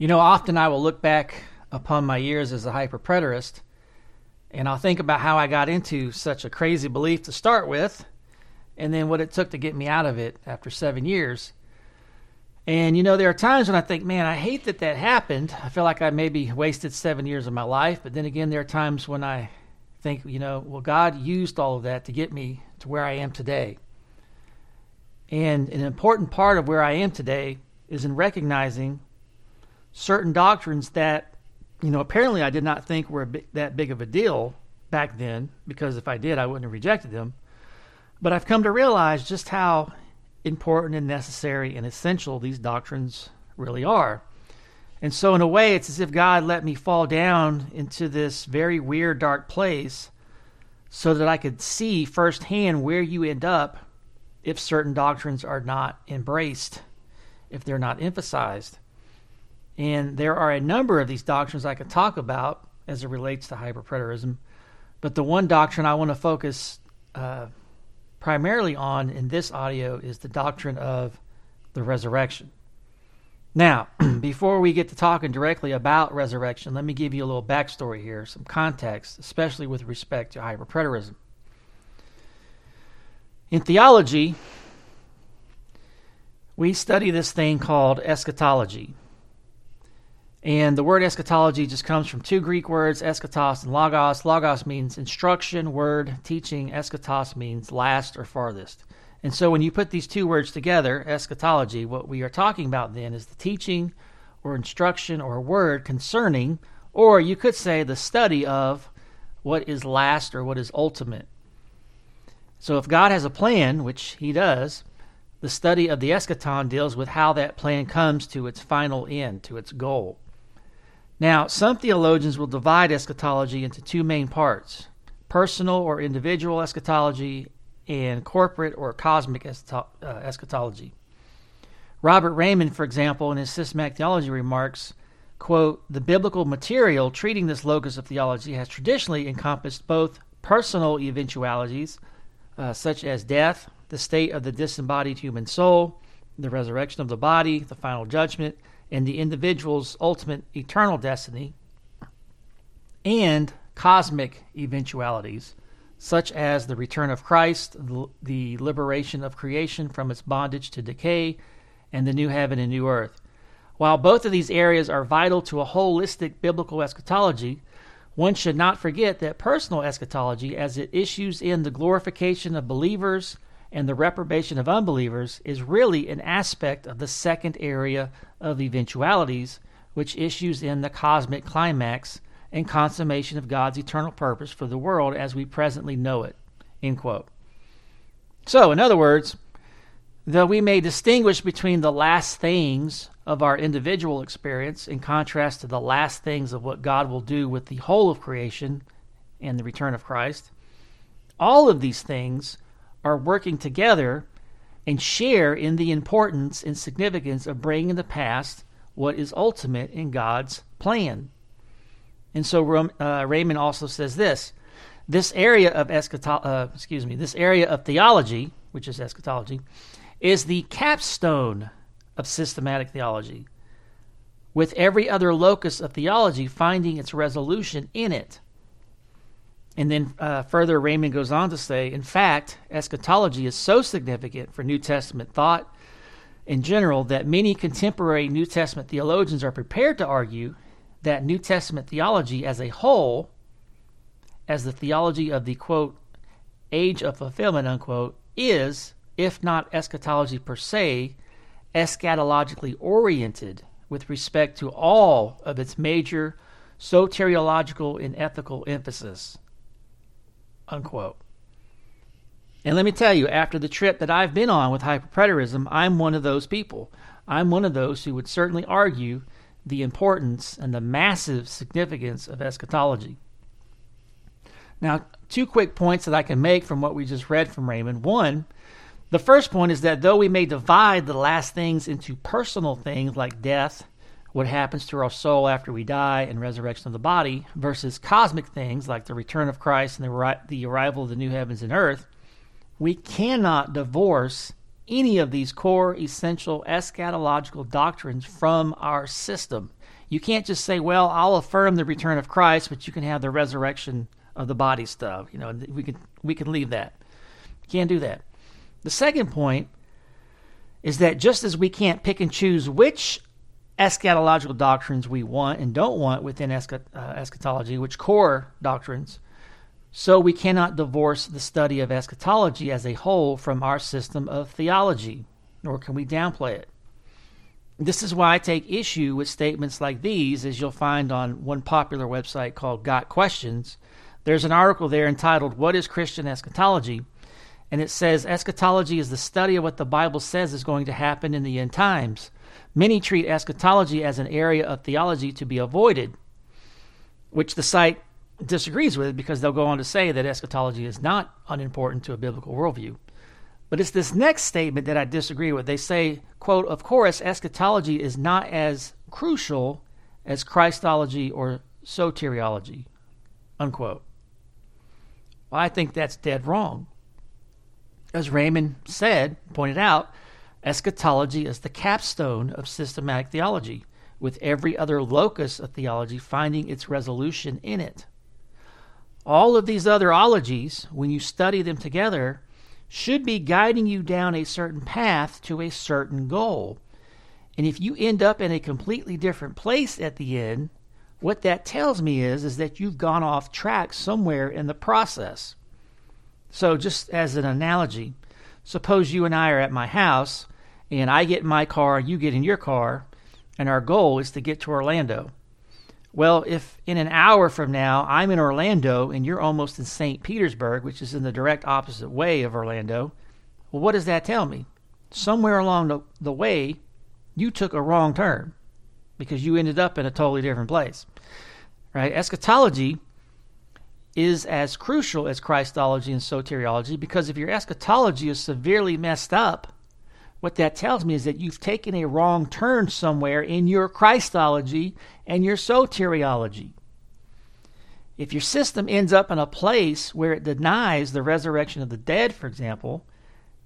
You know, often I will look back upon my years as a hyperpreterist and I'll think about how I got into such a crazy belief to start with and then what it took to get me out of it after seven years. And you know, there are times when I think, man, I hate that that happened. I feel like I maybe wasted seven years of my life. But then again, there are times when I think, you know, well, God used all of that to get me to where I am today. And an important part of where I am today is in recognizing certain doctrines that, you know, apparently I did not think were that big of a deal back then, because if I did, I wouldn't have rejected them. But I've come to realize just how important and necessary and essential these doctrines really are. And so, in a way, it's as if God let me fall down into this very weird, dark place so that I could see firsthand where you end up if certain doctrines are not embraced, if they're not emphasized. And there are a number of these doctrines I could talk about as it relates to hyperpreterism. But the one doctrine I want to focus uh, primarily on in this audio is the doctrine of the resurrection. Now, before we get to talking directly about resurrection, let me give you a little backstory here, some context, especially with respect to hyperpreterism. In theology, we study this thing called eschatology. And the word eschatology just comes from two Greek words, eschatos and logos. Logos means instruction, word, teaching. Eschatos means last or farthest. And so when you put these two words together, eschatology, what we are talking about then is the teaching or instruction or word concerning, or you could say the study of what is last or what is ultimate. So if God has a plan, which he does, the study of the eschaton deals with how that plan comes to its final end, to its goal. Now, some theologians will divide eschatology into two main parts personal or individual eschatology and corporate or cosmic uh, eschatology. Robert Reymond, for example, in his systematic theology remarks, quote, the biblical material treating this locus of theology has traditionally encompassed both personal eventualities, uh, such as death, the state of the disembodied human soul, the resurrection of the body, the final judgment, and the individual's ultimate eternal destiny, and cosmic eventualities, such as the return of Christ, the liberation of creation from its bondage to decay, and the new heaven and new earth. While both of these areas are vital to a holistic biblical eschatology, one should not forget that personal eschatology, as it issues in the glorification of believers and the reprobation of unbelievers is really an aspect of the second area of eventualities, which issues in the cosmic climax and consummation of God's eternal purpose for the world as we presently know it. End quote. So, in other words, though we may distinguish between the last things of our individual experience in contrast to the last things of what God will do with the whole of creation and the return of Christ, all of these things are working together and share in the importance and significance of bringing to pass what is ultimate in God's plan. And so uh, Reymond also says this: this area of eschatology, uh, excuse me, this area of theology, which is eschatology, is the capstone of systematic theology, with every other locus of theology finding its resolution in it. And then uh, further, Reymond goes on to say, in fact, eschatology is so significant for New Testament thought in general that many contemporary New Testament theologians are prepared to argue that New Testament theology as a whole, as the theology of the quote, age of fulfillment, unquote, is, if not eschatology per se, eschatologically oriented with respect to all of its major soteriological and ethical emphasis unquote. And let me tell you, after the trip that I've been on with hyperpreterism, I'm one of those people. I'm one of those who would certainly argue the importance and the massive significance of eschatology. Now, two quick points that I can make from what we just read from Reymond. One, the first point is that though we may divide the last things into personal things like death what happens to our soul after we die and resurrection of the body versus cosmic things like the return of Christ and the, the arrival of the new heavens and earth, we cannot divorce any of these core essential eschatological doctrines from our system. You can't just say, well, I'll affirm the return of Christ, but you can have the resurrection of the body stuff. You know, we can we can leave that. Can't do that. The second point is that just as we can't pick and choose which eschatological doctrines we want and don't want within uh, eschatology, which core doctrines, so we cannot divorce the study of eschatology as a whole from our system of theology, nor can we downplay it. This is why I take issue with statements like these, as you'll find on one popular website called Got Questions. There's an article there entitled, What is Christian Eschatology? And it says, Eschatology is the study of what the Bible says is going to happen in the end times. Many treat eschatology as an area of theology to be avoided, which the site disagrees with because they'll go on to say that eschatology is not unimportant to a biblical worldview. But it's this next statement that I disagree with. They say, quote, of course, eschatology is not as crucial as Christology or soteriology, unquote. Well, I think that's dead wrong. As Reymond said, pointed out, eschatology is the capstone of systematic theology, with every other locus of theology finding its resolution in it. All of these other ologies, when you study them together, should be guiding you down a certain path to a certain goal. And if you end up in a completely different place at the end, what that tells me is is that you've gone off track somewhere in the process. So just as an analogy, suppose you and I are at my house and I get in my car, you get in your car, and our goal is to get to Orlando. Well, if in an hour from now I'm in Orlando and you're almost in St. Petersburg, which is in the direct opposite way of Orlando, well, what does that tell me? Somewhere along the, the way, you took a wrong turn because you ended up in a totally different place. Right? Eschatology is as crucial as Christology and soteriology because if your eschatology is severely messed up, what that tells me is that you've taken a wrong turn somewhere in your Christology and your soteriology. If your system ends up in a place where it denies the resurrection of the dead, for example,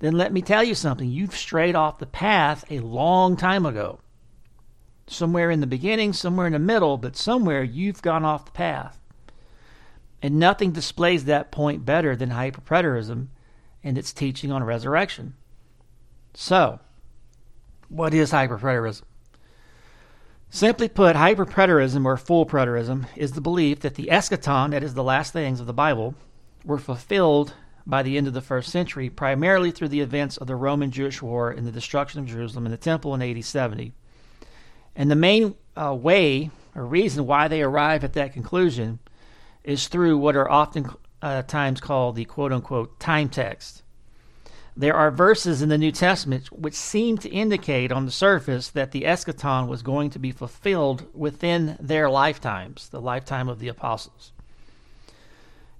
then let me tell you something. You've strayed off the path a long time ago. Somewhere in the beginning, somewhere in the middle, but somewhere you've gone off the path. And nothing displays that point better than hyperpreterism and its teaching on resurrection. So, what is hyperpreterism? Simply put, hyperpreterism or full preterism is the belief that the eschaton, that is the last things of the Bible, were fulfilled by the end of the first century, primarily through the events of the Roman Jewish War and the destruction of Jerusalem and the temple in AD 70. And the main uh, way or reason why they arrive at that conclusion is through what are often uh, times called the quote unquote time text. There are verses in the New Testament which seem to indicate on the surface that the eschaton was going to be fulfilled within their lifetimes, the lifetime of the apostles.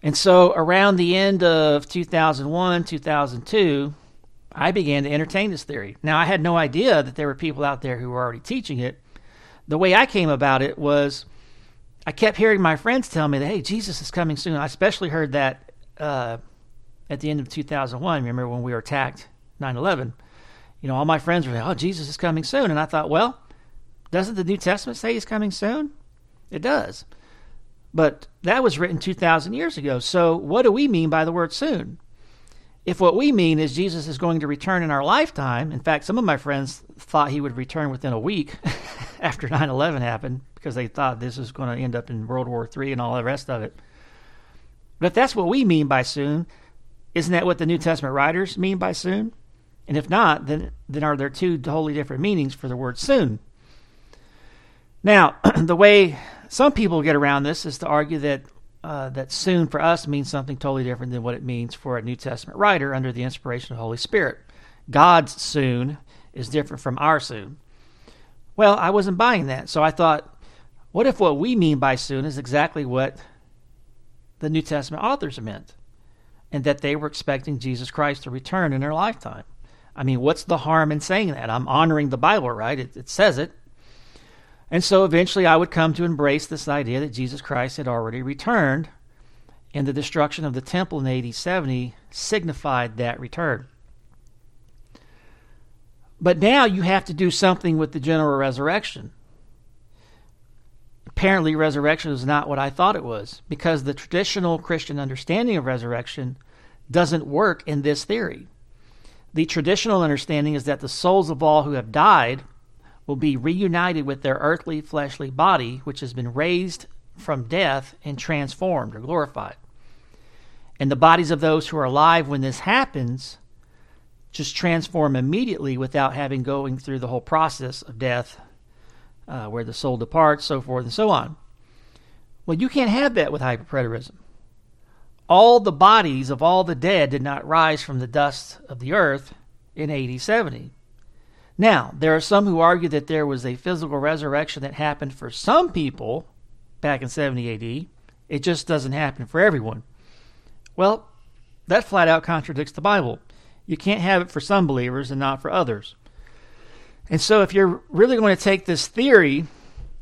And so around the end of 2001, 2002, I began to entertain this theory. Now, I had no idea that there were people out there who were already teaching it. The way I came about it was I kept hearing my friends tell me that, hey, Jesus is coming soon. I especially heard that uh, at the end of 2001. Remember when we were attacked 9 11? You know, all my friends were like, oh, Jesus is coming soon. And I thought, well, doesn't the New Testament say he's coming soon? It does. But that was written 2,000 years ago. So what do we mean by the word soon? If what we mean is Jesus is going to return in our lifetime, in fact, some of my friends thought he would return within a week after 9 11 happened because they thought this was going to end up in World War III and all the rest of it. But if that's what we mean by soon, isn't that what the New Testament writers mean by soon? And if not, then, then are there two totally different meanings for the word soon? Now, the way some people get around this is to argue that uh, that soon for us means something totally different than what it means for a New Testament writer under the inspiration of the Holy Spirit. God's soon is different from our soon. Well, I wasn't buying that, so I thought, what if what we mean by soon is exactly what the New Testament authors meant? And that they were expecting Jesus Christ to return in their lifetime. I mean, what's the harm in saying that? I'm honoring the Bible, right? It, it says it. And so eventually I would come to embrace this idea that Jesus Christ had already returned, and the destruction of the temple in AD 70 signified that return. But now you have to do something with the general resurrection. Apparently, resurrection is not what I thought it was because the traditional Christian understanding of resurrection doesn't work in this theory. The traditional understanding is that the souls of all who have died will be reunited with their earthly fleshly body, which has been raised from death and transformed or glorified. And the bodies of those who are alive when this happens just transform immediately without having going through the whole process of death, uh, where the soul departs, so forth and so on. Well, you can't have that with hyperpreterism. All the bodies of all the dead did not rise from the dust of the earth in AD 70. Now, there are some who argue that there was a physical resurrection that happened for some people back in 70 AD. It just doesn't happen for everyone. Well, that flat out contradicts the Bible. You can't have it for some believers and not for others. And so, if you're really going to take this theory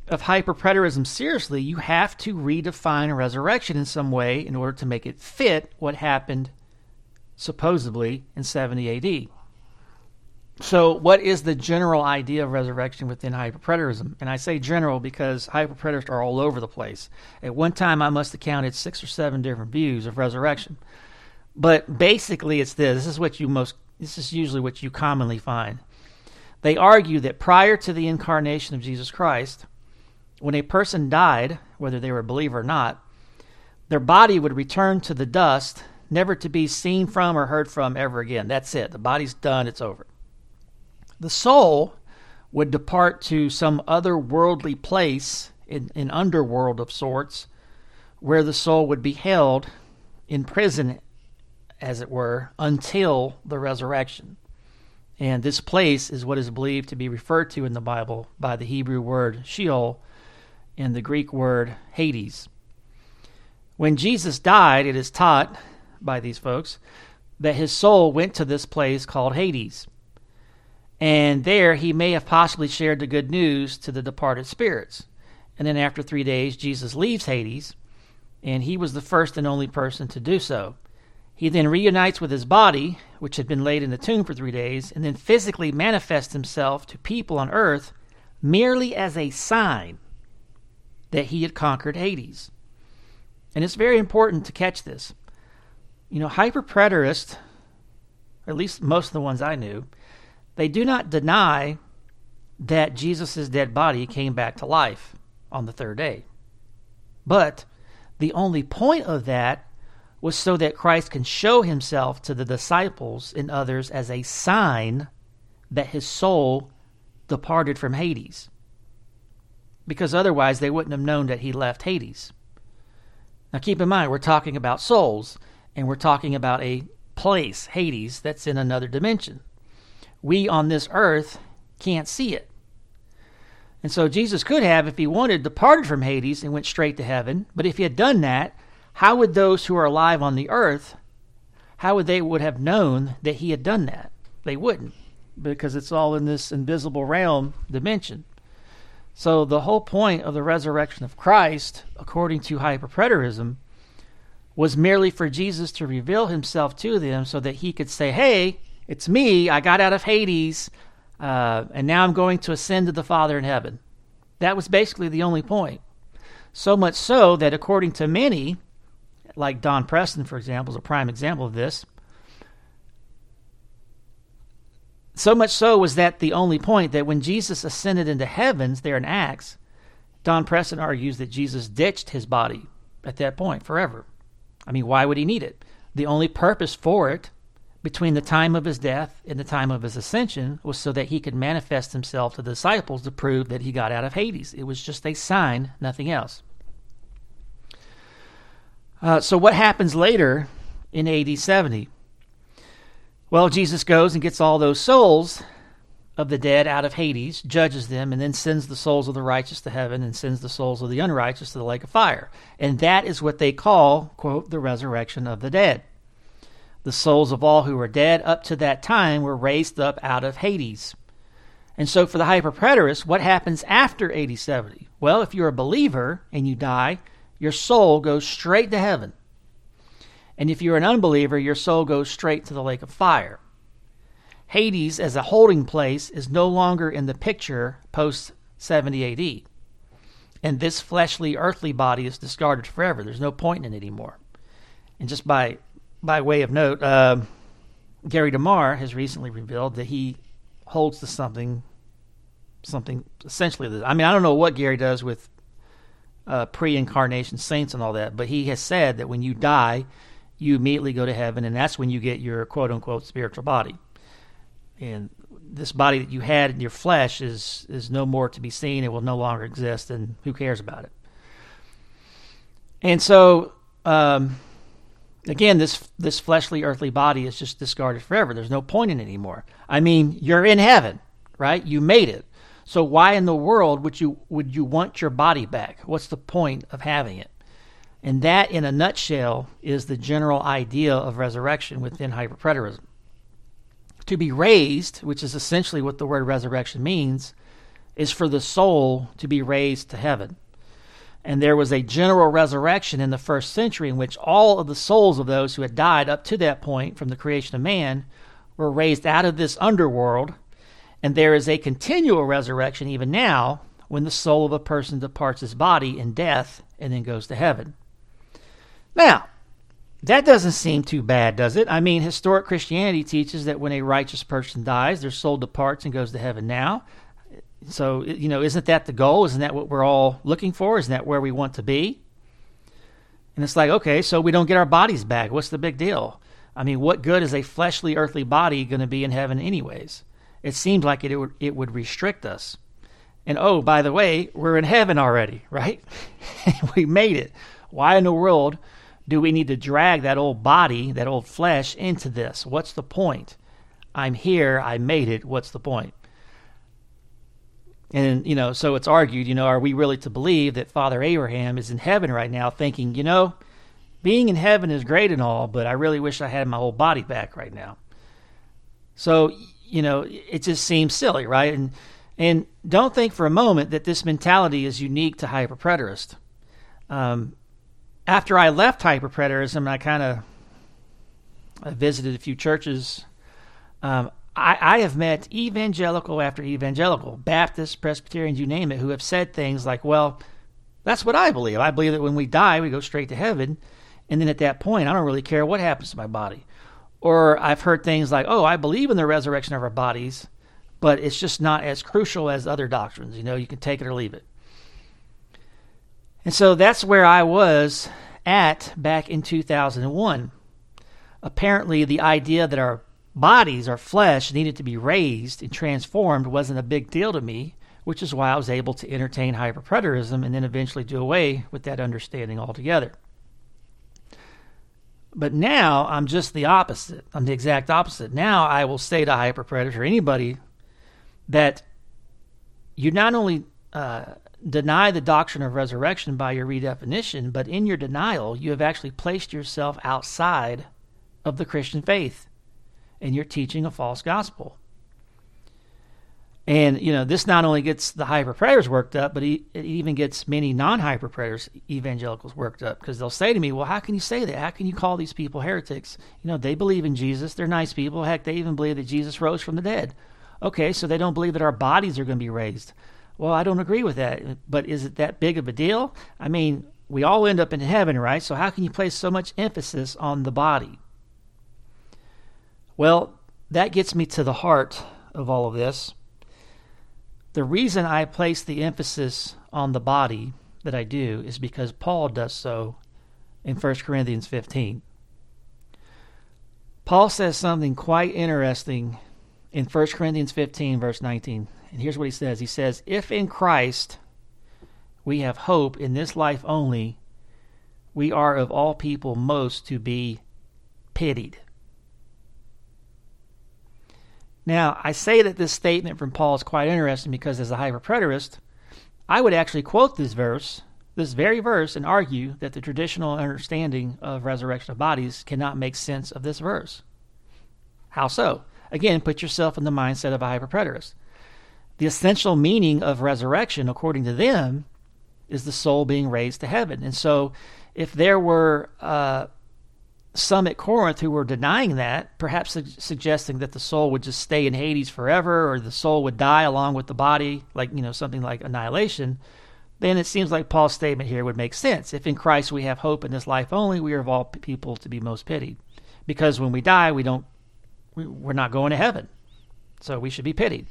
of hyperpreterism seriously, you have to redefine a resurrection in some way in order to make it fit what happened supposedly in 70 AD. So, what is the general idea of resurrection within hyperpreterism? And I say general because hyperpreterists are all over the place. At one time, I must have counted six or seven different views of resurrection. But basically, it's this. This is what you most. This is usually what you commonly find. They argue that prior to the incarnation of Jesus Christ, when a person died, whether they were a believer or not, their body would return to the dust, never to be seen from or heard from ever again. That's it. The body's done. It's over. The soul would depart to some other worldly place, in an underworld of sorts, where the soul would be held in prison, as it were, until the resurrection. And this place is what is believed to be referred to in the Bible by the Hebrew word Sheol and the Greek word Hades. When Jesus died, it is taught by these folks that his soul went to this place called Hades. And there he may have possibly shared the good news to the departed spirits. And then after three days, Jesus leaves Hades, and he was the first and only person to do so. He then reunites with his body, which had been laid in the tomb for three days, and then physically manifests himself to people on earth merely as a sign that he had conquered Hades. And it's very important to catch this. You know, hyperpreterists, at least most of the ones I knew, they do not deny that Jesus' dead body came back to life on the third day. But the only point of that was so that Christ can show himself to the disciples and others as a sign that his soul departed from Hades. Because otherwise, they wouldn't have known that he left Hades. Now, keep in mind, we're talking about souls, and we're talking about a place, Hades, that's in another dimension we on this earth can't see it. And so Jesus could have, if he wanted, departed from Hades and went straight to heaven. But if he had done that, how would those who are alive on the earth, how would they would have known that he had done that? They wouldn't, because it's all in this invisible realm dimension. So the whole point of the resurrection of Christ, according to hyperpreterism, was merely for Jesus to reveal himself to them so that he could say, Hey, it's me. I got out of Hades, uh, and now I'm going to ascend to the Father in heaven. That was basically the only point. So much so that, according to many, like Don Preston, for example, is a prime example of this. So much so was that the only point that when Jesus ascended into heavens there in Acts, Don Preston argues that Jesus ditched his body at that point forever. I mean, why would he need it? The only purpose for it between the time of his death and the time of his ascension was so that he could manifest himself to the disciples to prove that he got out of Hades. It was just a sign, nothing else. Uh, so, what happens later in AD 70? Well, Jesus goes and gets all those souls of the dead out of Hades, judges them, and then sends the souls of the righteous to heaven and sends the souls of the unrighteous to the lake of fire. And that is what they call, quote, the resurrection of the dead. The souls of all who were dead up to that time were raised up out of Hades. And so, for the hyperpreterist, what happens after AD 70? Well, if you're a believer and you die, your soul goes straight to heaven. And if you're an unbeliever, your soul goes straight to the lake of fire. Hades as a holding place is no longer in the picture post 70 AD. And this fleshly, earthly body is discarded forever. There's no point in it anymore. And just by by way of note, uh, Gary DeMar has recently revealed that he holds to something, something essentially. I mean, I don't know what Gary does with uh, pre-incarnation saints and all that, but he has said that when you die, you immediately go to heaven, and that's when you get your quote unquote spiritual body. And this body that you had in your flesh is is no more to be seen; it will no longer exist, and who cares about it? And so. Um, again, this this fleshly, earthly body is just discarded forever. There's no point in it anymore. I mean, you're in heaven, right? You made it. So why in the world would you would you want your body back? What's the point of having it? And that, in a nutshell, is the general idea of resurrection within hyperpreterism. To be raised, which is essentially what the word resurrection means, is for the soul to be raised to heaven. And there was a general resurrection in the first century in which all of the souls of those who had died up to that point from the creation of man were raised out of this underworld. And there is a continual resurrection even now when the soul of a person departs his body in death and then goes to heaven. Now, that doesn't seem too bad, does it? I mean, historic Christianity teaches that when a righteous person dies, their soul departs and goes to heaven now. So, you know, isn't that the goal? Isn't that what we're all looking for? Isn't that where we want to be? And it's like, okay, so we don't get our bodies back. What's the big deal? I mean, what good is a fleshly, earthly body going to be in heaven, anyways? It seems like it, it, would, it would restrict us. And oh, by the way, we're in heaven already, right? we made it. Why in the world do we need to drag that old body, that old flesh, into this? What's the point? I'm here. I made it. What's the point? And, you know, so it's argued, you know, are we really to believe that Father Abraham is in heaven right now thinking, you know, being in heaven is great and all, but I really wish I had my whole body back right now. So, you know, it just seems silly, right? And and don't think for a moment that this mentality is unique to hyperpreterist. Um, after I left hyperpreterism, I kind of visited a few churches. Um, I, I have met evangelical after evangelical, Baptists, Presbyterians, you name it, who have said things like, well, that's what I believe. I believe that when we die, we go straight to heaven. And then at that point, I don't really care what happens to my body. Or I've heard things like, oh, I believe in the resurrection of our bodies, but it's just not as crucial as other doctrines. You know, you can take it or leave it. And so that's where I was at back in 2001. Apparently, the idea that our bodies, our flesh, needed to be raised and transformed wasn't a big deal to me, which is why I was able to entertain hyperpreterism and then eventually do away with that understanding altogether. But now I'm just the opposite. I'm the exact opposite. Now I will say to hyperpreterists or anybody that you not only uh, deny the doctrine of resurrection by your redefinition, but in your denial, you have actually placed yourself outside of the Christian faith and you're teaching a false gospel. And, you know, this not only gets the hyper worked up, but it even gets many non hyper evangelicals worked up because they'll say to me, well, how can you say that? How can you call these people heretics? You know, they believe in Jesus. They're nice people. Heck, they even believe that Jesus rose from the dead. Okay, so they don't believe that our bodies are going to be raised. Well, I don't agree with that. But is it that big of a deal? I mean, we all end up in heaven, right? So how can you place so much emphasis on the body? Well, that gets me to the heart of all of this. The reason I place the emphasis on the body that I do is because Paul does so in 1 Corinthians 15. Paul says something quite interesting in 1 Corinthians 15, verse 19. And here's what he says He says, If in Christ we have hope in this life only, we are of all people most to be pitied. Now, I say that this statement from Paul is quite interesting because, as a hyperpreterist, I would actually quote this verse, this very verse, and argue that the traditional understanding of resurrection of bodies cannot make sense of this verse. How so? Again, put yourself in the mindset of a hyperpreterist. The essential meaning of resurrection, according to them, is the soul being raised to heaven. And so, if there were uh, some at Corinth who were denying that, perhaps su- suggesting that the soul would just stay in Hades forever or the soul would die along with the body, like, you know, something like annihilation, then it seems like Paul's statement here would make sense. If in Christ we have hope in this life only, we are of all people to be most pitied. Because when we die, we don't, we're not going to heaven. So we should be pitied.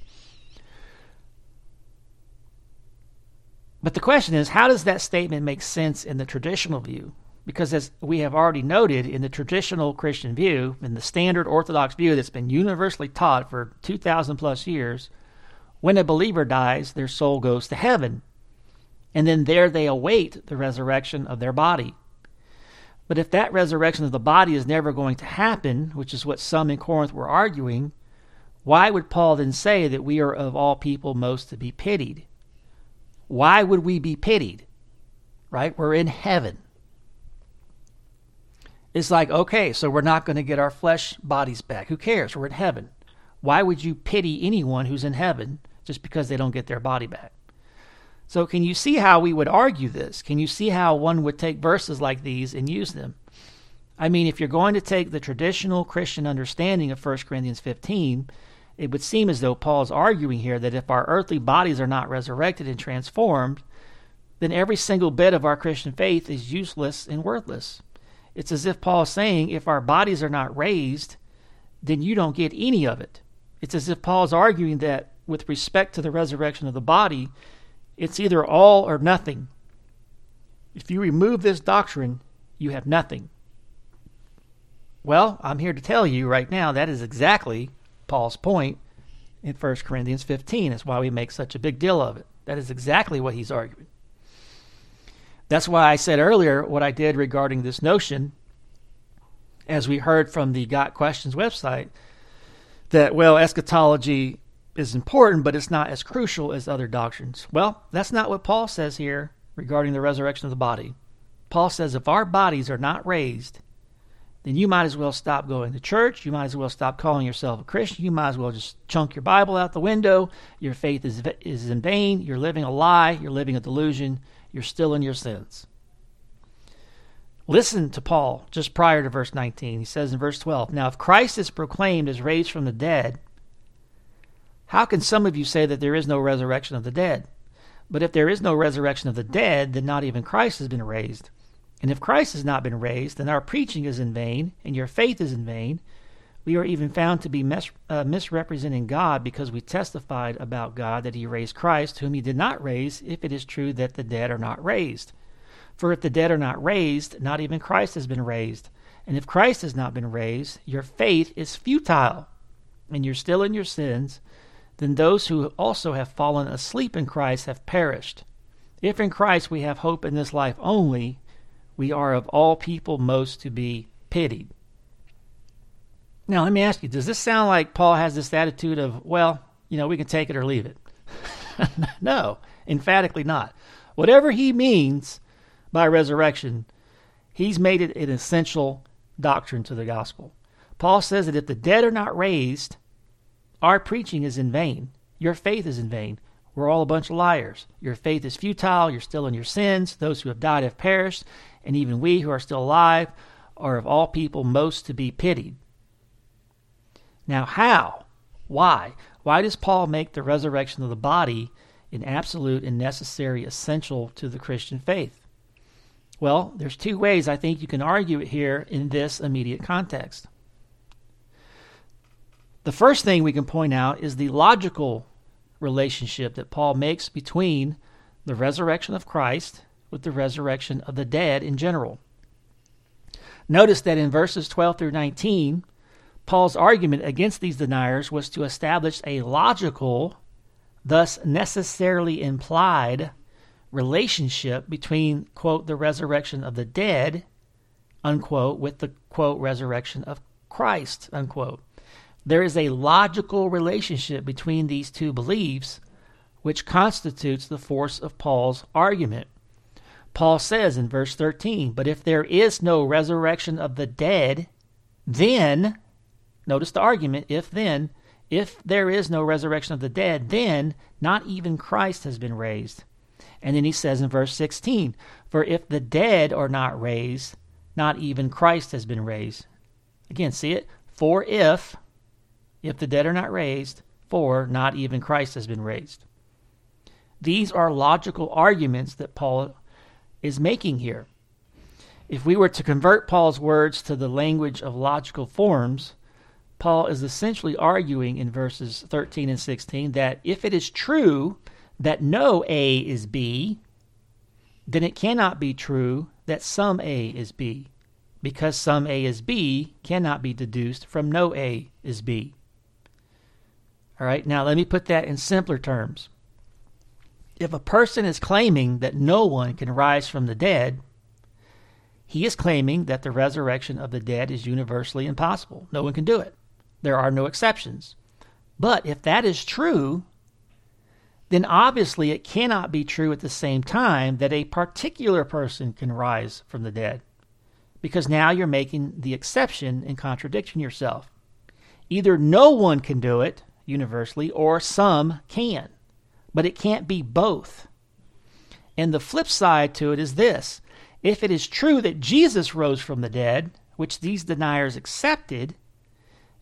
But the question is, how does that statement make sense in the traditional view? Because as we have already noted, in the traditional Christian view, in the standard Orthodox view that's been universally taught for 2,000 plus years, when a believer dies, their soul goes to heaven. And then there they await the resurrection of their body. But if that resurrection of the body is never going to happen, which is what some in Corinth were arguing, why would Paul then say that we are of all people most to be pitied? Why would we be pitied? Right? We're in heaven. It's like, okay, so we're not going to get our flesh bodies back. Who cares? We're in heaven. Why would you pity anyone who's in heaven just because they don't get their body back? So, can you see how we would argue this? Can you see how one would take verses like these and use them? I mean, if you're going to take the traditional Christian understanding of 1 Corinthians 15 it would seem as though Paul is arguing here that if our earthly bodies are not resurrected and transformed, then every single bit of our Christian faith is useless and worthless. It's as if Paul is saying, if our bodies are not raised, then you don't get any of it. It's as if Paul is arguing that with respect to the resurrection of the body, it's either all or nothing. If you remove this doctrine, you have nothing. Well, I'm here to tell you right now that is exactly Paul's point in 1 Corinthians 15. That's why we make such a big deal of it. That is exactly what he's arguing. That's why I said earlier what I did regarding this notion, as we heard from the Got Questions website, that, well, eschatology is important, but it's not as crucial as other doctrines. Well, that's not what Paul says here regarding the resurrection of the body. Paul says if our bodies are not raised, then you might as well stop going to church. You might as well stop calling yourself a Christian. You might as well just chunk your Bible out the window. Your faith is, is in vain. You're living a lie. You're living a delusion. You're still in your sins. Listen to Paul just prior to verse 19. He says in verse 12 Now, if Christ is proclaimed as raised from the dead, how can some of you say that there is no resurrection of the dead? But if there is no resurrection of the dead, then not even Christ has been raised. And if Christ has not been raised, then our preaching is in vain, and your faith is in vain. We are even found to be uh, misrepresenting God because we testified about God that he raised Christ, whom he did not raise, if it is true that the dead are not raised. For if the dead are not raised, not even Christ has been raised. And if Christ has not been raised, your faith is futile, and you're still in your sins. Then those who also have fallen asleep in Christ have perished. If in Christ we have hope in this life only, we are of all people most to be pitied. Now, let me ask you does this sound like Paul has this attitude of, well, you know, we can take it or leave it? no, emphatically not. Whatever he means by resurrection, he's made it an essential doctrine to the gospel. Paul says that if the dead are not raised, our preaching is in vain. Your faith is in vain. We're all a bunch of liars. Your faith is futile. You're still in your sins. Those who have died have perished and even we who are still alive are of all people most to be pitied. Now, how? Why? Why does Paul make the resurrection of the body an absolute and necessary essential to the Christian faith? Well, there's two ways I think you can argue it here in this immediate context. The first thing we can point out is the logical relationship that Paul makes between the resurrection of Christ with the resurrection of the dead in general. Notice that in verses 12 through 19, Paul's argument against these deniers was to establish a logical, thus necessarily implied, relationship between, quote, the resurrection of the dead, unquote, with the, quote, resurrection of Christ, unquote. There is a logical relationship between these two beliefs, which constitutes the force of Paul's argument. Paul says in verse 13, But if there is no resurrection of the dead, then, notice the argument, if then, if there is no resurrection of the dead, then not even Christ has been raised. And then he says in verse 16, For if the dead are not raised, not even Christ has been raised. Again, see it? For if, if the dead are not raised, for not even Christ has been raised. These are logical arguments that Paul is making here. If we were to convert Paul's words to the language of logical forms, Paul is essentially arguing in verses 13 and 16 that if it is true that no A is B, then it cannot be true that some A is B, because some A is B cannot be deduced from no A is B. All right, now let me put that in simpler terms. If a person is claiming that no one can rise from the dead, he is claiming that the resurrection of the dead is universally impossible. No one can do it. There are no exceptions. But if that is true, then obviously it cannot be true at the same time that a particular person can rise from the dead. Because now you're making the exception and contradicting yourself. Either no one can do it universally, or some can but it can't be both. And the flip side to it is this if it is true that Jesus rose from the dead, which these deniers accepted,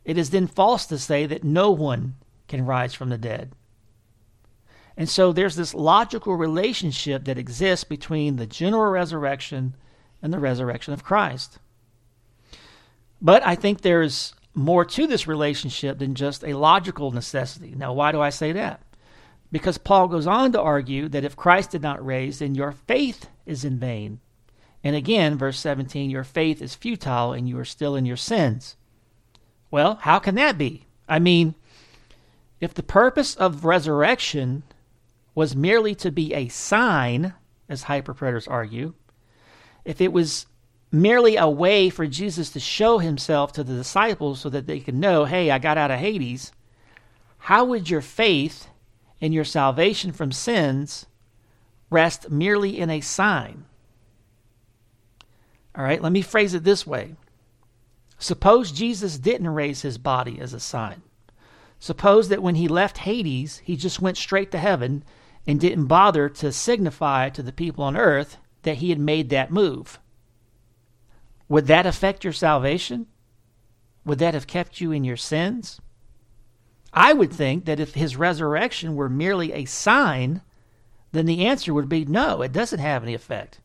it is then false to say that no one can rise from the dead. And so there's this logical relationship that exists between the general resurrection and the resurrection of Christ. But I think there's more to this relationship than just a logical necessity. Now, why do I say that? Because Paul goes on to argue that if Christ did not raise, then your faith is in vain. And again, verse 17, your faith is futile and you are still in your sins. Well, how can that be? I mean, if the purpose of resurrection was merely to be a sign, as hyperpreterists argue, if it was merely a way for Jesus to show himself to the disciples so that they could know, hey, I got out of Hades, how would your faith and your salvation from sins rest merely in a sign. All right, let me phrase it this way. Suppose Jesus didn't raise his body as a sign. Suppose that when he left Hades, he just went straight to heaven and didn't bother to signify to the people on earth that he had made that move. Would that affect your salvation? Would that have kept you in your sins? I would think that if his resurrection were merely a sign, then the answer would be no, it doesn't have any effect.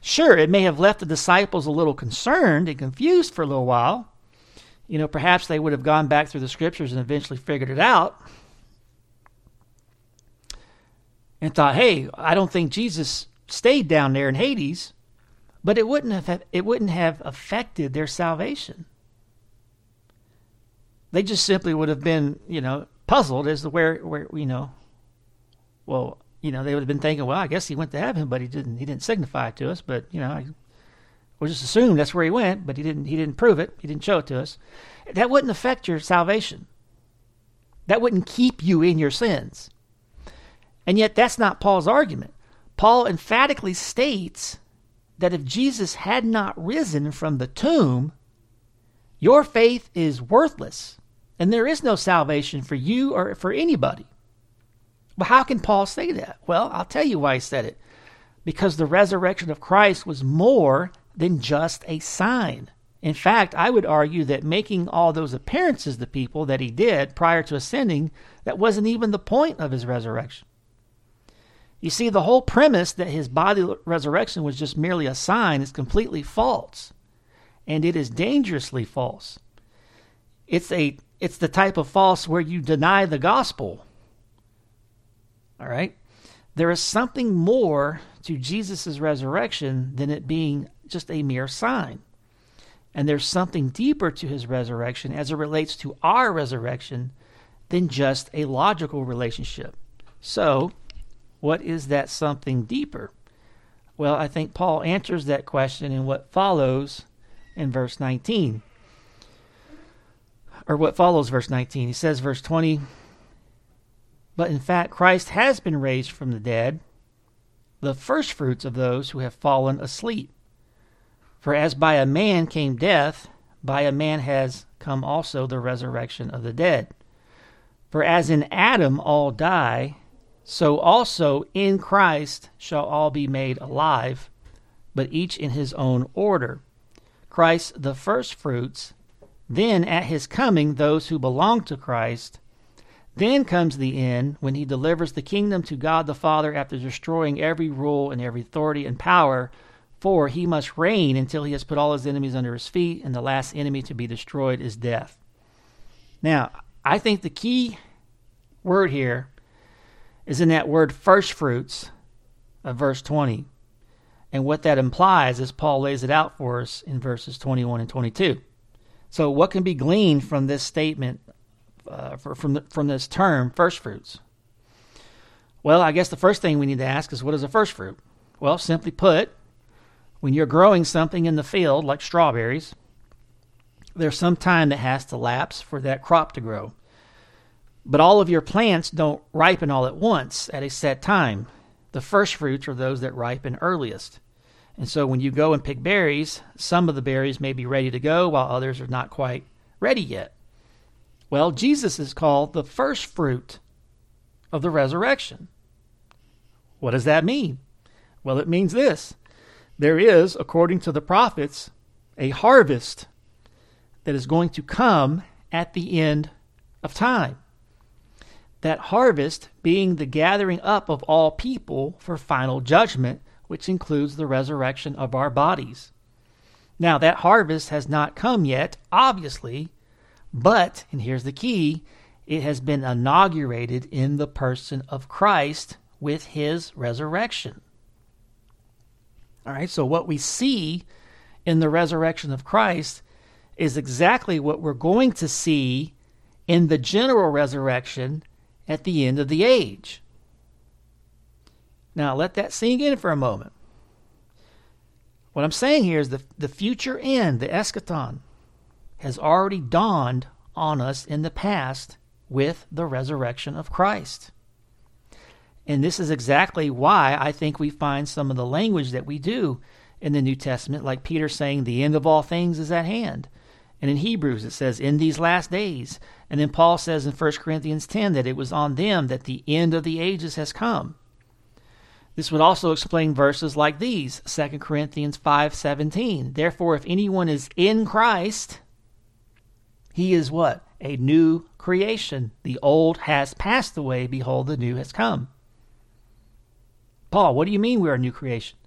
Sure, it may have left the disciples a little concerned and confused for a little while. You know, perhaps they would have gone back through the scriptures and eventually figured it out and thought, "Hey, I don't think Jesus stayed down there in Hades." But it wouldn't have it wouldn't have affected their salvation. They just simply would have been, you know, puzzled as to where, where you know, well, you know, they would have been thinking, well, I guess he went to heaven, but he didn't. He didn't signify it to us. But you know, I, we'll just assume that's where he went, but he didn't. He didn't prove it. He didn't show it to us. That wouldn't affect your salvation. That wouldn't keep you in your sins. And yet, that's not Paul's argument. Paul emphatically states that if Jesus had not risen from the tomb, your faith is worthless and there is no salvation for you or for anybody. Well, how can Paul say that? Well, I'll tell you why he said it. Because the resurrection of Christ was more than just a sign. In fact, I would argue that making all those appearances to people that he did prior to ascending, that wasn't even the point of his resurrection. You see, the whole premise that his body resurrection was just merely a sign is completely false. And it is dangerously false. It's a it's the type of false where you deny the gospel. All right? There is something more to Jesus' resurrection than it being just a mere sign. And there's something deeper to his resurrection as it relates to our resurrection than just a logical relationship. So, what is that something deeper? Well, I think Paul answers that question in what follows in verse 19 or what follows verse 19. He says, verse 20, But in fact, Christ has been raised from the dead, the firstfruits of those who have fallen asleep. For as by a man came death, by a man has come also the resurrection of the dead. For as in Adam all die, so also in Christ shall all be made alive, but each in his own order. Christ the firstfruits, then at his coming those who belong to Christ. Then comes the end when he delivers the kingdom to God the Father after destroying every rule and every authority and power, for he must reign until he has put all his enemies under his feet, and the last enemy to be destroyed is death. Now, I think the key word here is in that word firstfruits of verse 20. And what that implies is Paul lays it out for us in verses 21 and 22. So, what can be gleaned from this statement, uh, for, from, the, from this term, firstfruits? Well, I guess the first thing we need to ask is what is a first fruit? Well, simply put, when you're growing something in the field, like strawberries, there's some time that has to lapse for that crop to grow. But all of your plants don't ripen all at once at a set time. The first fruits are those that ripen earliest. And so when you go and pick berries, some of the berries may be ready to go while others are not quite ready yet. Well, Jesus is called the first fruit of the resurrection. What does that mean? Well, it means this there is, according to the prophets, a harvest that is going to come at the end of time that harvest being the gathering up of all people for final judgment, which includes the resurrection of our bodies. Now, that harvest has not come yet, obviously, but, and here's the key, it has been inaugurated in the person of Christ with his resurrection. All right, so what we see in the resurrection of Christ is exactly what we're going to see in the general resurrection at the end of the age. Now, let that sink in for a moment. What I'm saying here is the, the future end, the eschaton, has already dawned on us in the past with the resurrection of Christ. And this is exactly why I think we find some of the language that we do in the New Testament, like Peter saying, The end of all things is at hand. And in Hebrews, it says, In these last days. And then Paul says in 1 Corinthians 10 that it was on them that the end of the ages has come. This would also explain verses like these, 2 Corinthians 5:17. Therefore if anyone is in Christ, he is what? A new creation. The old has passed away, behold the new has come. Paul, what do you mean we are a new creation?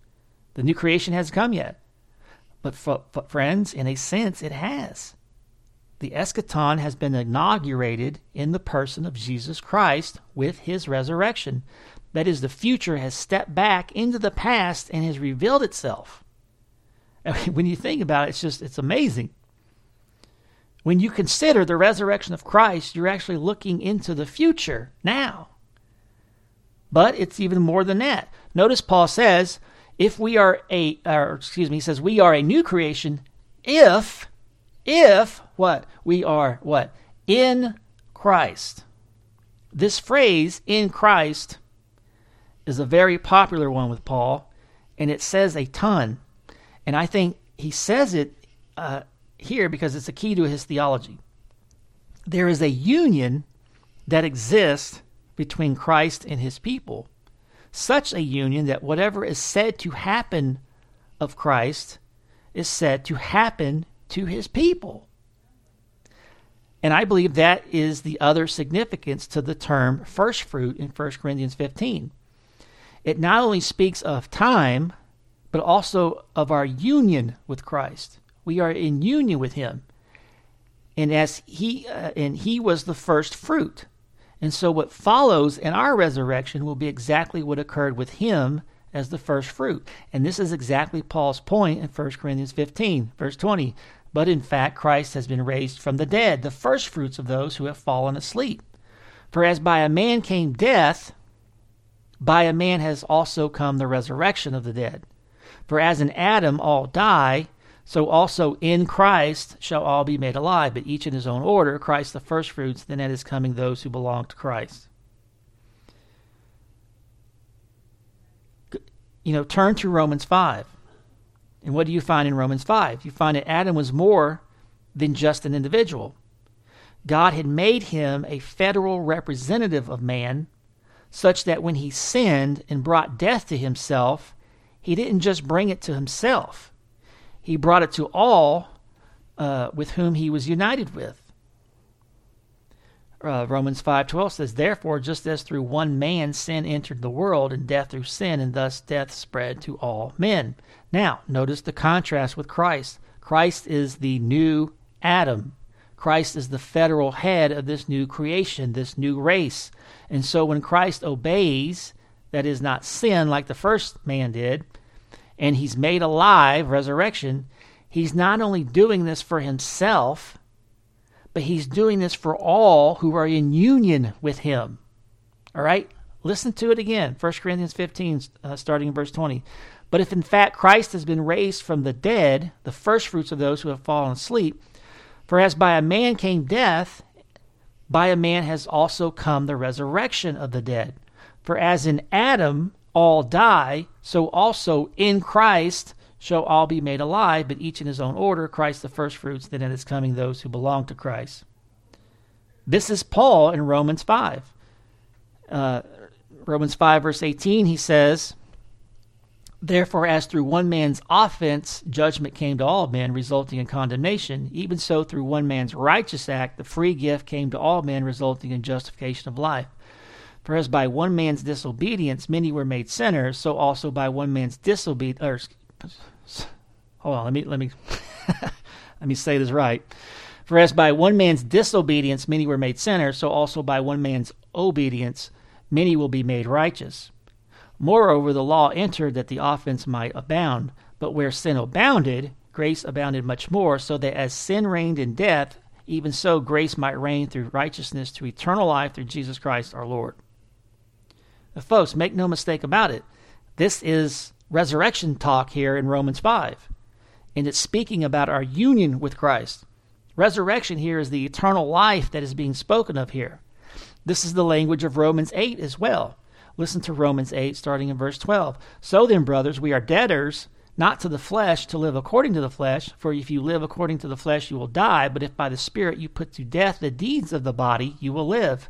The new creation hasn't come yet. But friends, in a sense it has the eschaton has been inaugurated in the person of Jesus Christ with his resurrection. That is, the future has stepped back into the past and has revealed itself. When you think about it, it's just, it's amazing. When you consider the resurrection of Christ, you're actually looking into the future now. But it's even more than that. Notice Paul says, if we are a, or excuse me, he says, we are a new creation if if what? We are what? In Christ. This phrase, in Christ, is a very popular one with Paul, and it says a ton. And I think he says it uh, here because it's a key to his theology. There is a union that exists between Christ and his people, such a union that whatever is said to happen of Christ is said to happen to his people. And I believe that is the other significance to the term first fruit in 1 Corinthians 15. It not only speaks of time, but also of our union with Christ. We are in union with him. And as he uh, and he was the first fruit. And so what follows in our resurrection will be exactly what occurred with him as the first fruit. And this is exactly Paul's point in 1 Corinthians 15, verse 20. But in fact, Christ has been raised from the dead, the firstfruits of those who have fallen asleep. For as by a man came death, by a man has also come the resurrection of the dead. For as in Adam all die, so also in Christ shall all be made alive, but each in his own order, Christ the firstfruits, then at his coming those who belong to Christ. You know, turn to Romans 5. And what do you find in Romans 5? You find that Adam was more than just an individual. God had made him a federal representative of man, such that when he sinned and brought death to himself, he didn't just bring it to himself, he brought it to all uh, with whom he was united with. Uh, Romans 5:12 says, "Therefore, just as through one man sin entered the world, and death through sin, and thus death spread to all men." Now, notice the contrast with Christ. Christ is the new Adam. Christ is the federal head of this new creation, this new race. And so when Christ obeys, that is not sin like the first man did, and he's made alive, resurrection, he's not only doing this for himself, but he's doing this for all who are in union with him. All right? Listen to it again. 1 Corinthians 15, uh, starting in verse 20. But if in fact Christ has been raised from the dead, the firstfruits of those who have fallen asleep, for as by a man came death, by a man has also come the resurrection of the dead. For as in Adam all die, so also in Christ shall all be made alive, but each in his own order, Christ the firstfruits, then in his coming those who belong to Christ. This is Paul in Romans 5. Uh, Romans 5, verse 18, he says, Therefore, as through one man's offense judgment came to all men, resulting in condemnation, even so through one man's righteous act the free gift came to all men, resulting in justification of life. For as by one man's disobedience many were made sinners, so also by one man's disobedience. Hold on, let me let me let me say this right. For as by one man's disobedience many were made sinners, so also by one man's obedience many will be made righteous. Moreover, the law entered that the offense might abound. But where sin abounded, grace abounded much more, so that as sin reigned in death, even so grace might reign through righteousness to eternal life through Jesus Christ our Lord. Folks, make no mistake about it. This is resurrection talk here in Romans 5, and it's speaking about our union with Christ. Resurrection here is the eternal life that is being spoken of here. This is the language of Romans 8 as well. Listen to Romans 8, starting in verse 12. So then, brothers, we are debtors, not to the flesh, to live according to the flesh. For if you live according to the flesh, you will die. But if by the Spirit you put to death the deeds of the body, you will live.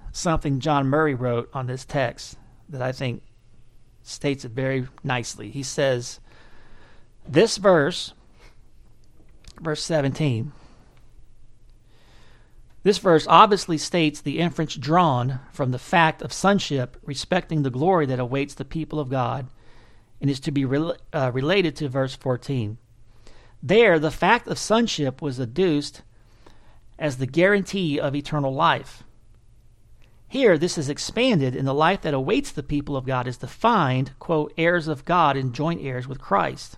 something John Murray wrote on this text that I think states it very nicely. He says, This verse, verse 17, this verse obviously states the inference drawn from the fact of sonship respecting the glory that awaits the people of God and is to be re- uh, related to verse 14. There, the fact of sonship was adduced as the guarantee of eternal life. Here, this is expanded, and the life that awaits the people of God is defined, quote, heirs of God and joint heirs with Christ.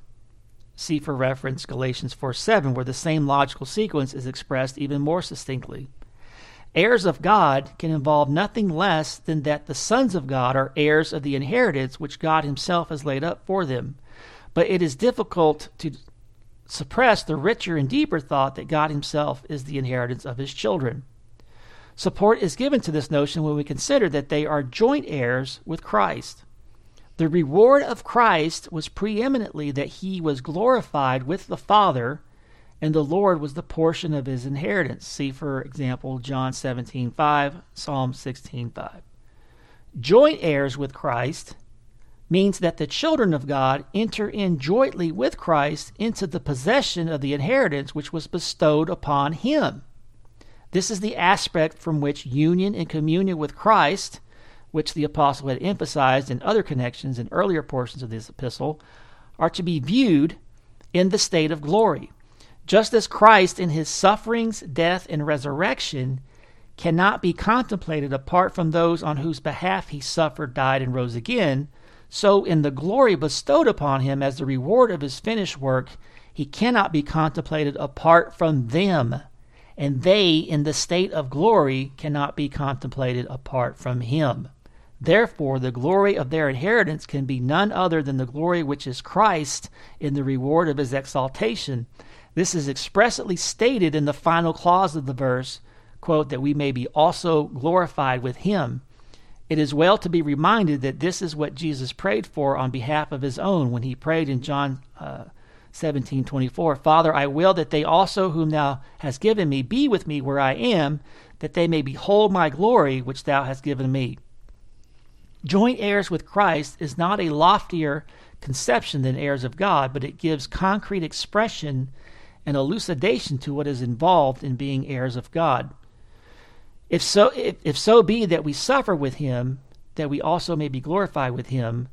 See for reference Galatians 4 7, where the same logical sequence is expressed even more succinctly. Heirs of God can involve nothing less than that the sons of God are heirs of the inheritance which God Himself has laid up for them. But it is difficult to suppress the richer and deeper thought that God Himself is the inheritance of His children. Support is given to this notion when we consider that they are joint heirs with Christ. The reward of Christ was preeminently that he was glorified with the Father, and the Lord was the portion of his inheritance. See, for example, John 17 5, Psalm 16 5. Joint heirs with Christ means that the children of God enter in jointly with Christ into the possession of the inheritance which was bestowed upon him. This is the aspect from which union and communion with Christ which the apostle had emphasized in other connections in earlier portions of this epistle, are to be viewed in the state of glory. Just as Christ in his sufferings, death, and resurrection cannot be contemplated apart from those on whose behalf he suffered, died, and rose again, so in the glory bestowed upon him as the reward of his finished work, he cannot be contemplated apart from them, and they in the state of glory cannot be contemplated apart from him. Therefore, the glory of their inheritance can be none other than the glory which is Christ in the reward of his exaltation. This is expressly stated in the final clause of the verse, quote, that we may be also glorified with him. It is well to be reminded that this is what Jesus prayed for on behalf of his own when he prayed in John uh, 17 24. Father, I will that they also, whom thou hast given me, be with me where I am, that they may behold my glory which thou hast given me. Joint heirs with Christ is not a loftier conception than heirs of God, but it gives concrete expression and elucidation to what is involved in being heirs of God. If so, if, if so be that we suffer with him, that we also may be glorified with him,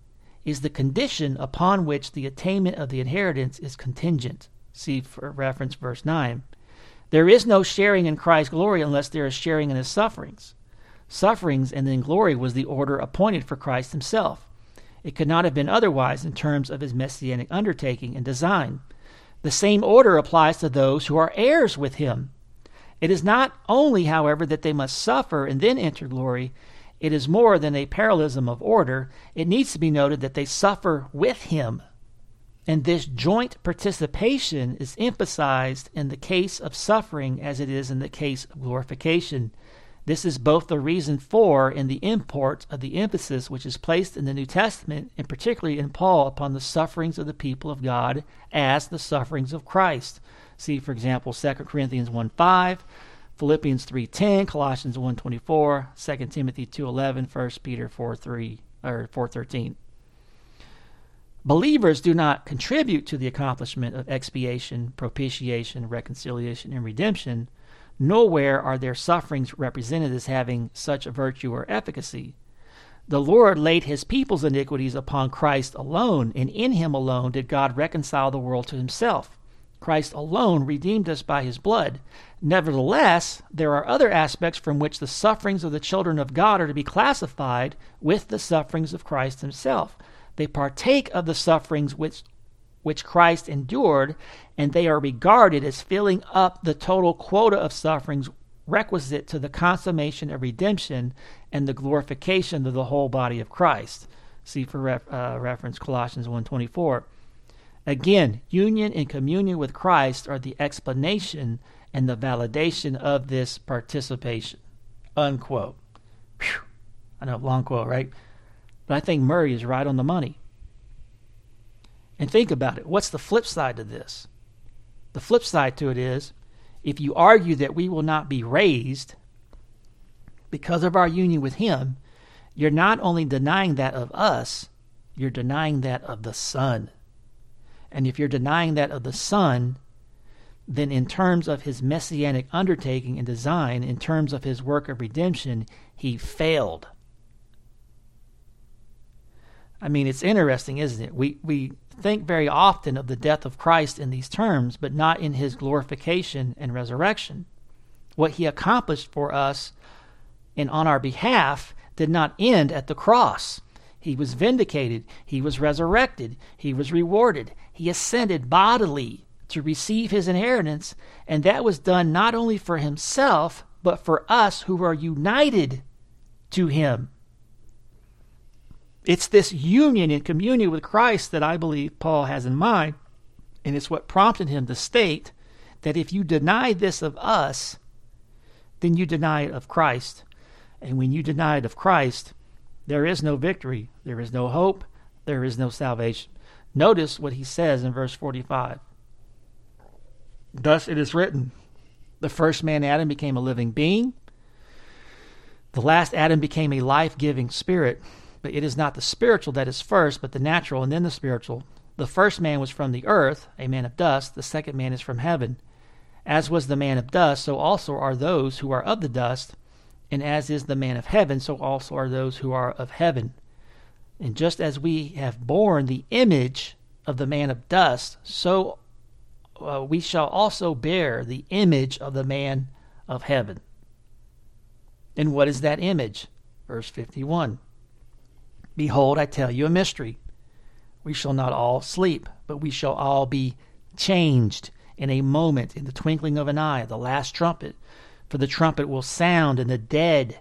is the condition upon which the attainment of the inheritance is contingent. See for reference verse 9. There is no sharing in Christ's glory unless there is sharing in his sufferings. Sufferings and then glory was the order appointed for Christ himself. It could not have been otherwise in terms of his messianic undertaking and design. The same order applies to those who are heirs with him. It is not only, however, that they must suffer and then enter glory, it is more than a parallelism of order. It needs to be noted that they suffer with him. And this joint participation is emphasized in the case of suffering as it is in the case of glorification. This is both the reason for and the import of the emphasis which is placed in the New Testament, and particularly in Paul, upon the sufferings of the people of God as the sufferings of Christ. See, for example, 2 Corinthians 1 5, Philippians 3:10, Colossians 1:24, 2 Timothy 2:11, 1 Peter 4:3 or 4:13. Believers do not contribute to the accomplishment of expiation, propitiation, reconciliation, and redemption. Nowhere are their sufferings represented as having such a virtue or efficacy. The Lord laid his people's iniquities upon Christ alone, and in him alone did God reconcile the world to himself. Christ alone redeemed us by his blood. Nevertheless, there are other aspects from which the sufferings of the children of God are to be classified with the sufferings of Christ himself. They partake of the sufferings which which Christ endured, and they are regarded as filling up the total quota of sufferings requisite to the consummation of redemption and the glorification of the whole body of Christ. See for ref, uh, reference Colossians 1.24. Again, union and communion with Christ are the explanation and the validation of this participation. Unquote. Whew. I know, long quote, right? But I think Murray is right on the money. And think about it. What's the flip side to this? The flip side to it is if you argue that we will not be raised because of our union with Him, you're not only denying that of us, you're denying that of the Son. And if you're denying that of the Son, then in terms of his messianic undertaking and design, in terms of his work of redemption, he failed. I mean, it's interesting, isn't it? We, we think very often of the death of Christ in these terms, but not in his glorification and resurrection. What he accomplished for us and on our behalf did not end at the cross. He was vindicated. He was resurrected. He was rewarded. He ascended bodily to receive his inheritance, and that was done not only for himself, but for us who are united to him. It's this union and communion with Christ that I believe Paul has in mind, and it's what prompted him to state that if you deny this of us, then you deny it of Christ. And when you deny it of Christ, there is no victory, there is no hope, there is no salvation. Notice what he says in verse 45. Thus it is written The first man, Adam, became a living being. The last Adam became a life giving spirit. But it is not the spiritual that is first, but the natural, and then the spiritual. The first man was from the earth, a man of dust. The second man is from heaven. As was the man of dust, so also are those who are of the dust. And as is the man of heaven, so also are those who are of heaven. And just as we have borne the image of the man of dust, so uh, we shall also bear the image of the man of heaven. And what is that image? Verse 51 Behold, I tell you a mystery. We shall not all sleep, but we shall all be changed in a moment, in the twinkling of an eye, the last trumpet. For the trumpet will sound, and the dead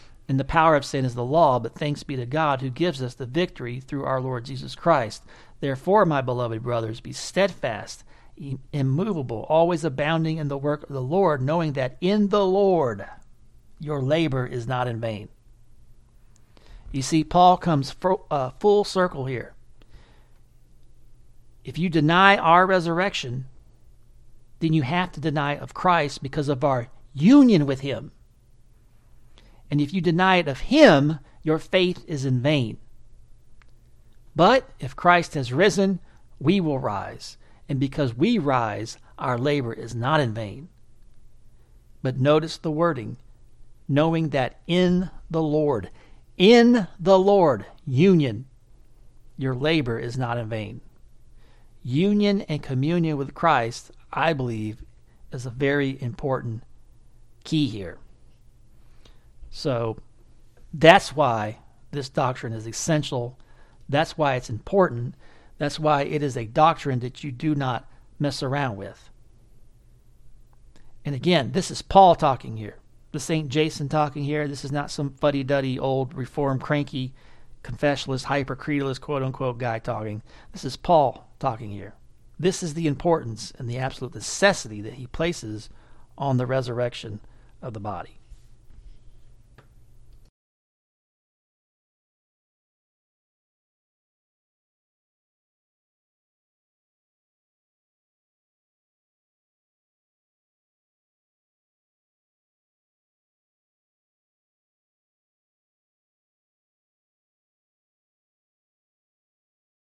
and the power of sin is the law, but thanks be to God who gives us the victory through our Lord Jesus Christ. Therefore, my beloved brothers, be steadfast, immovable, always abounding in the work of the Lord, knowing that in the Lord your labor is not in vain. You see, Paul comes uh, full circle here. If you deny our resurrection, then you have to deny of Christ because of our union with Him. And if you deny it of Him, your faith is in vain. But if Christ has risen, we will rise. And because we rise, our labor is not in vain. But notice the wording knowing that in the Lord, in the Lord, union, your labor is not in vain. Union and communion with Christ, I believe, is a very important key here. So that's why this doctrine is essential. That's why it's important. That's why it is a doctrine that you do not mess around with. And again, this is Paul talking here. This ain't Jason talking here. This is not some fuddy duddy old reformed cranky confessionalist hypercreedalist quote unquote guy talking. This is Paul talking here. This is the importance and the absolute necessity that he places on the resurrection of the body.